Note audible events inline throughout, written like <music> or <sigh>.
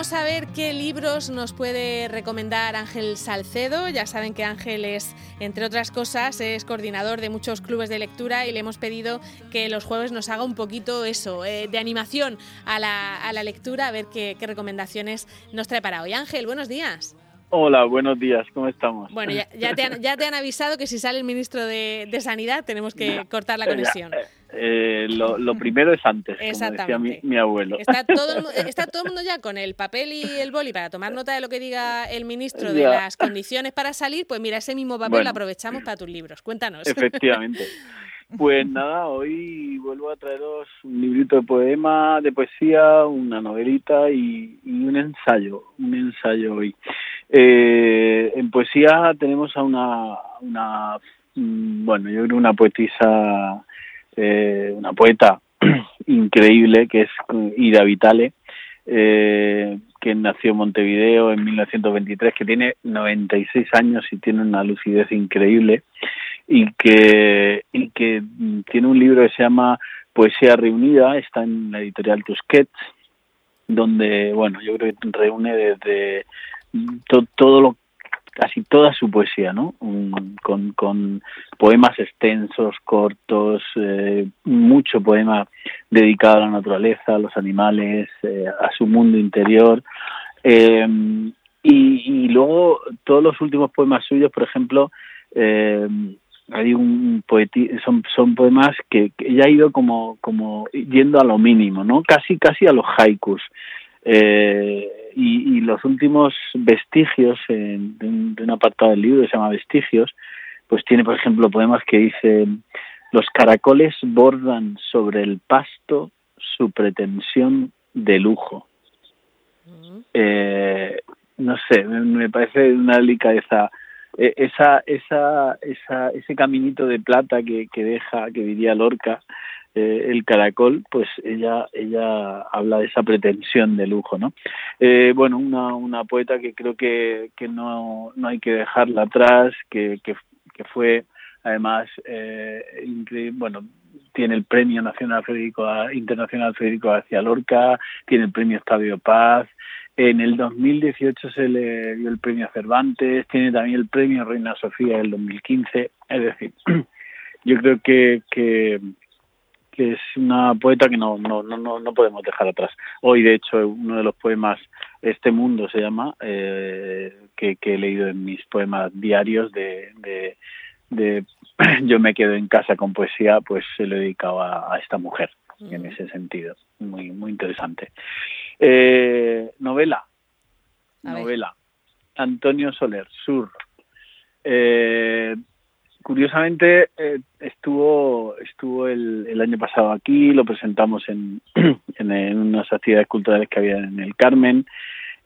vamos a ver qué libros nos puede recomendar Ángel Salcedo. Ya saben que Ángel es, entre otras cosas, es coordinador de muchos clubes de lectura y le hemos pedido que los jueves nos haga un poquito eso, eh, de animación a la, lectura, a ver qué, recomendaciones nos trae para hoy. Ángel, buenos días. Hola, buenos días, ¿cómo estamos? Bueno, ya, te, han, avisado que si sale el ministro de, Sanidad tenemos que <laughs> cortar la conexión. Eh, lo, <laughs> primero es antes, como decía mi, abuelo. Está todo, el, <laughs> está todo el mundo ya con el papel y el boli para tomar nota de lo que diga el ministro de las condiciones para salir. Pues mira, ese mismo papel lo aprovechamos para tus libros. Cuéntanos. <laughs> Efectivamente. Pues nada, hoy vuelvo a traeros un librito de poema, de poesía, una novelita y, un ensayo, un ensayo hoy. Eh, en poesía tenemos a una, una, mm, bueno, yo creo una poetisa eh, una poeta <clears throat> increíble que es Ida Vitale, eh, que nació en Montevideo en 1923, que tiene 96 años y tiene una lucidez increíble y que, y que tiene un libro que se llama Poesía Reunida, está en la editorial Tusquets, donde, bueno, yo creo que reúne desde todo lo casi toda su poesía, ¿no? con, con, poemas extensos, cortos, eh, mucho poema dedicado a la naturaleza, a los animales, eh, a su mundo interior. Eh, y, luego todos los últimos poemas suyos, por ejemplo, hay un poeti son, son poemas que, que ella ha ido como, como yendo a lo mínimo, ¿no? Casi, casi a los haikus. Eh, y, los últimos vestigios en, de, un, de, apartado del libro que se llama Vestigios, pues tiene, por ejemplo, poemas que dicen los caracoles bordan sobre el pasto su pretensión de lujo. Eh, no sé, me, parece una delicadeza. E, esa, esa, esa, ese caminito de plata que, que deja, que diría Lorca, eh, el caracol, pues ella ella habla de esa pretensión de lujo, ¿no? Eh, bueno, una, una poeta que creo que, que no, no hay que dejarla atrás, que, que, que fue además eh, bueno tiene el premio nacional Federico internacional Federico García Lorca tiene el premio Estadio Paz en el 2018 se le dio el premio Cervantes tiene también el premio Reina Sofía del 2015 es decir <clears throat> yo creo que, que que es una poeta que no, no, no, no podemos dejar atrás. Hoy, de hecho, uno de los poemas, Este Mundo se llama, eh, que, que, he leído en mis poemas diarios de, de, de, <clears throat> Yo me quedo en casa con poesía, pues se lo he dedicado a, esta mujer, en ese sentido. Muy, muy interesante. Eh, novela. novela. Antonio Soler, Sur. Eh, curiosamente eh, estuvo estuvo el, el, año pasado aquí lo presentamos <clears throat> en, en, unas actividades culturales que había en el Carmen.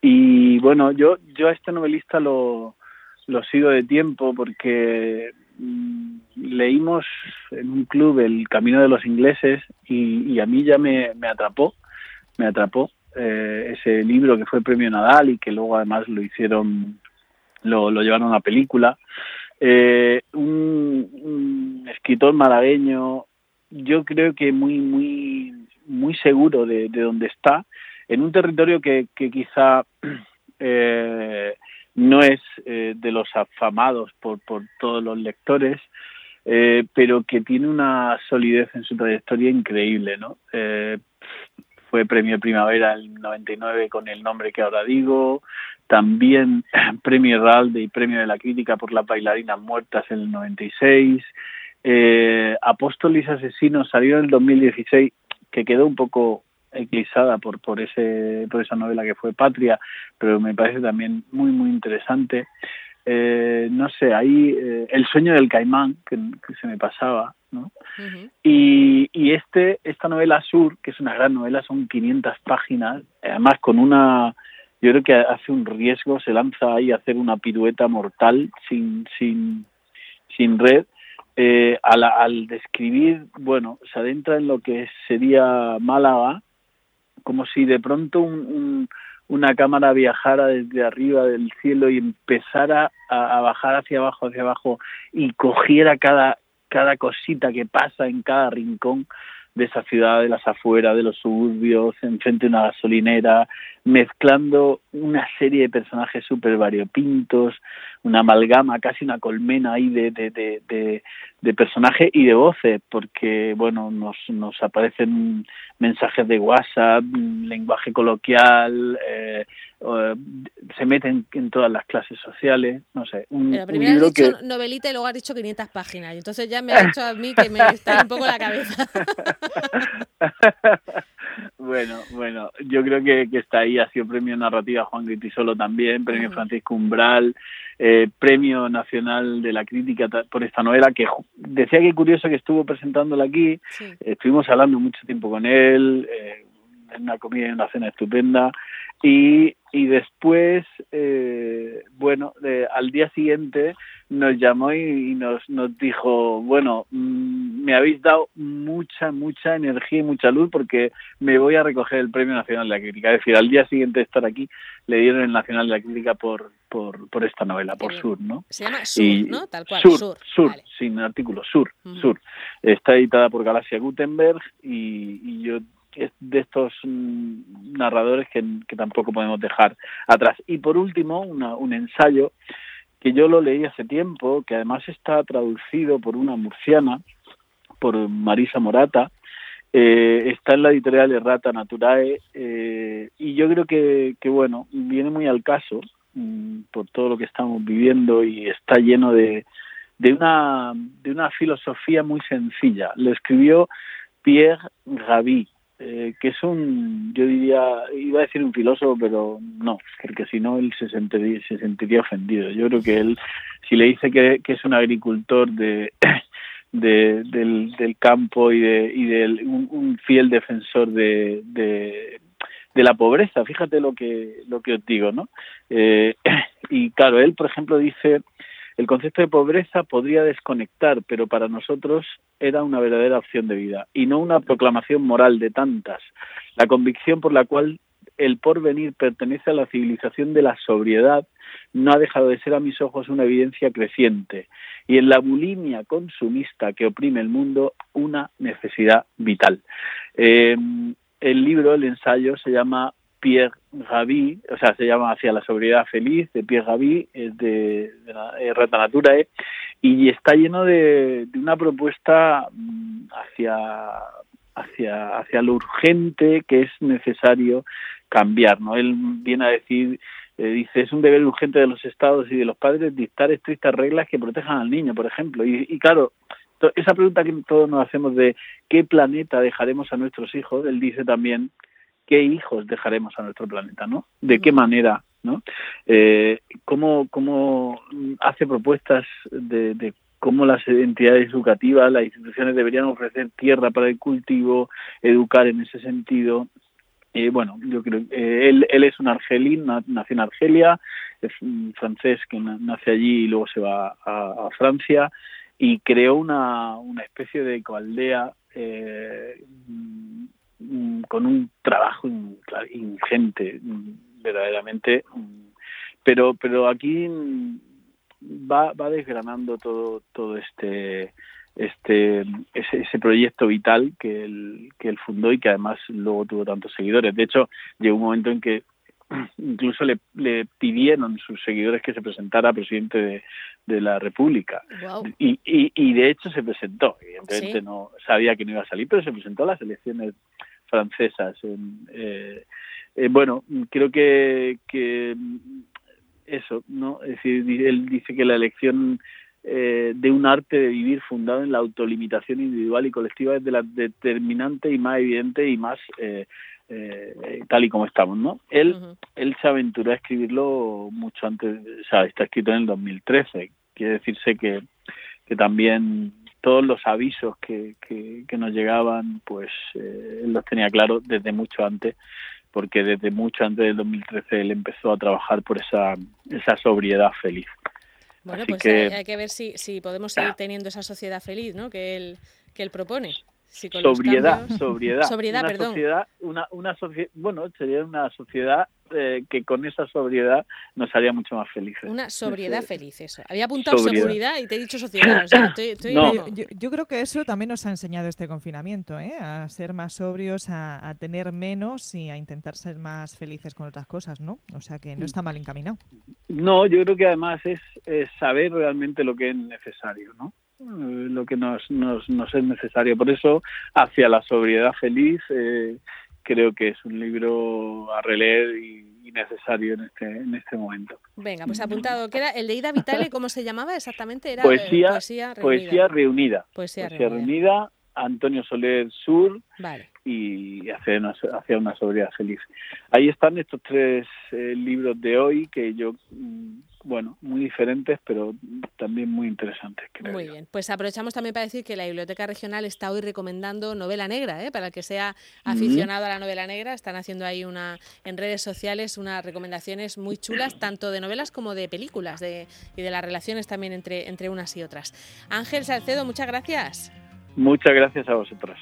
Y bueno yo yo a este novelista lo lo sigo de tiempo porque mm, leímos en un club el Camino de los Ingleses y, a mí ya me, me atrapó me atrapó eh, ese libro que fue premio Nadal y que luego además lo hicieron lo, lo llevaron a película eh, un, escritor malagueño, yo creo que muy, muy, muy seguro de, de donde está, en un territorio que, que quizá <clears throat> eh, no es eh, de los afamados por, por todos los lectores, eh, pero que tiene una solidez en su trayectoria increíble, ¿no? Fue premio Primavera en el 99 con el nombre que ahora digo, también <clears throat> premio Heralde y premio de la crítica por las bailarinas muertas en el 96, eh, Apóstoles Asesinos salió en el 2016, que quedó un poco eclipsada por por ese por esa novela que fue Patria, pero me parece también muy muy interesante. Eh, no sé, ahí eh, El sueño del caimán, que se me pasaba, ¿no? y, y este esta novela Sur, que es una gran novela, son 500 páginas, además con una yo creo que hace un riesgo, se lanza ahí a hacer una pirueta mortal sin sin sin red. Eh, al, al describir, bueno, se adentra en lo que sería Málaga, como si de pronto un, un, una cámara viajara desde arriba del cielo y empezara a, a, bajar hacia abajo, hacia abajo y cogiera cada, cada cosita que pasa en cada rincón de esa ciudad, de las afueras, de los suburbios, enfrente de una gasolinera, mezclando una serie de personajes súper variopintos, una amalgama, casi una colmena ahí de, de, de, de, personajes y de voces, porque, bueno, nos, nos aparecen mensajes de WhatsApp, lenguaje coloquial, eh, se meten en todas las clases sociales, no sé. Un, primero has dicho novelita y luego has dicho 500 páginas, y entonces ya me ha dicho a mí que me está un poco la cabeza. <laughs> bueno, bueno, yo creo que, que, está ahí, ha sido premio narrativa Juan Gritisolo también, premio Francisco Umbral, eh, premio nacional de la crítica por esta novela, que decía que curioso que estuvo presentándola aquí, estuvimos hablando mucho tiempo con él, eh, en una comida y una cena estupenda, y, y después, eh, bueno, al día siguiente nos llamó y, nos, nos dijo, bueno, mm, me habéis dado mucha, mucha energía y mucha luz porque me voy a recoger el Premio Nacional de la Crítica. Es decir, al día siguiente de estar aquí, le dieron el Nacional de la Crítica por, por, por esta novela, por Sur, ¿no? Se llama Sur, ¿no? Tal cual, Sur. Sur, sin artículo, Sur, Sur. Está editada por Galaxia Gutenberg y, y yo es de estos mm, narradores que, tampoco podemos dejar atrás. Y por último, un ensayo que yo lo leí hace tiempo, que además está traducido por una murciana, por Marisa Morata, eh, está en la editorial Errata Naturae, eh, y yo creo que, que, bueno, viene muy al caso mm, por todo lo que estamos viviendo y está lleno de, de, una, de una filosofía muy sencilla. Lo escribió Pierre Rabhi, eh, que es un, yo diría, iba a decir un filósofo, pero no, porque si no él se sentiría, se sentiría ofendido. Yo creo que él, si le dice que, es un agricultor de, <clears throat> de del, del, campo y de y del, un, fiel defensor de, de, de, la pobreza, fíjate lo que lo que os digo, ¿no? Eh, <clears throat> y claro, él, por ejemplo, dice el concepto de pobreza podría desconectar, pero para nosotros era una verdadera opción de vida y no una proclamación moral de tantas. La convicción por la cual el porvenir pertenece a la civilización de la sobriedad no ha dejado de ser a mis ojos una evidencia creciente y en la bulimia consumista que oprime el mundo una necesidad vital. Eh, el libro, el ensayo, se llama Pierre Gaví, o sea, se llama Hacia la sobriedad feliz, de Pierre Gaví, es de, de, Rata Naturae, y está lleno de, una propuesta mm, hacia, hacia, hacia lo urgente que es necesario cambiar, ¿no? Él viene a decir eh, dice, es un deber urgente de los estados y de los padres dictar estrictas reglas que protejan al niño, por ejemplo. Y, y claro, esa pregunta que todos nos hacemos de qué planeta dejaremos a nuestros hijos, él dice también qué hijos dejaremos a nuestro planeta, ¿no? De qué manera, ¿no? Eh, cómo, cómo hace propuestas de, de cómo las entidades educativas, las instituciones deberían ofrecer tierra para el cultivo, educar en ese sentido. Eh, bueno, yo creo eh, él, él es un argelín, nació en Argelia, es un francés que nace allí y luego se va a, Francia y creó una, una especie de coaldea eh, Mm, con un trabajo ingente, mm, verdaderamente. Mm, pero, pero aquí va, va desgranando todo, todo este, este, ese, ese proyecto vital que él, que él fundó y que además luego tuvo tantos seguidores. De hecho, llegó un momento en que <clears throat> incluso le, le pidieron sus seguidores que se presentara presidente de, de la República. Y, y, y, de hecho se presentó. Evidentemente no sabía que no iba a salir, pero se presentó a las elecciones francesas. Eh, eh, bueno, creo que, que eso, ¿no? Es decir, él dice que la elección eh, de un arte de vivir fundado en la autolimitación individual y colectiva es de la determinante y más evidente y más eh, eh, tal y como estamos, ¿no? Él, él se aventuró a escribirlo mucho antes, o sea, está escrito en el 2013, quiere decirse que, que también todos los avisos que, que, nos llegaban, pues eh, él los tenía claro desde mucho antes, porque desde mucho antes del 2013 él empezó a trabajar por esa, esa sobriedad feliz. Bueno, pues hay, que ver si, si podemos seguir teniendo esa sociedad feliz, ¿no? Que él, que él propone. sobriedad, sobriedad. <laughs> sobriedad, una perdón. Sociedad, una, una bueno, sería una sociedad eh, que con esa sobriedad nos haría mucho más felices. Una sobriedad feliz, eso. Había apuntado seguridad y te he dicho sociedad. <coughs> yo, creo que eso también nos ha enseñado este confinamiento, ¿eh? a ser más sobrios, a, tener menos y a intentar ser más felices con otras cosas, ¿no? O sea que no está mal encaminado. No, yo creo que además es, saber realmente lo que es necesario, ¿no? Eh, lo que nos, nos, nos es necesario. Por eso, hacia la sobriedad feliz, eh, creo que es un libro a releer y, necesario en este, en este momento. Venga, pues apuntado. ¿Qué era el de Ida Vitale? ¿Cómo se llamaba exactamente? Era poesía, poesía reunida. Poesía, reunida. Antonio Soler Sur y hacia una, hacia una sobriedad feliz. Ahí están estos tres eh, libros de hoy que yo mm, bueno, muy diferentes, pero también muy interesantes. muy bien, pues aprovechamos también para decir que la Biblioteca Regional está hoy recomendando novela negra, ¿eh? para el que sea aficionado a la novela negra, están haciendo ahí una en redes sociales unas recomendaciones muy chulas, tanto de novelas como de películas de, y de las relaciones también entre, entre unas y otras. Ángel Salcedo, muchas gracias. Muchas gracias a vosotros.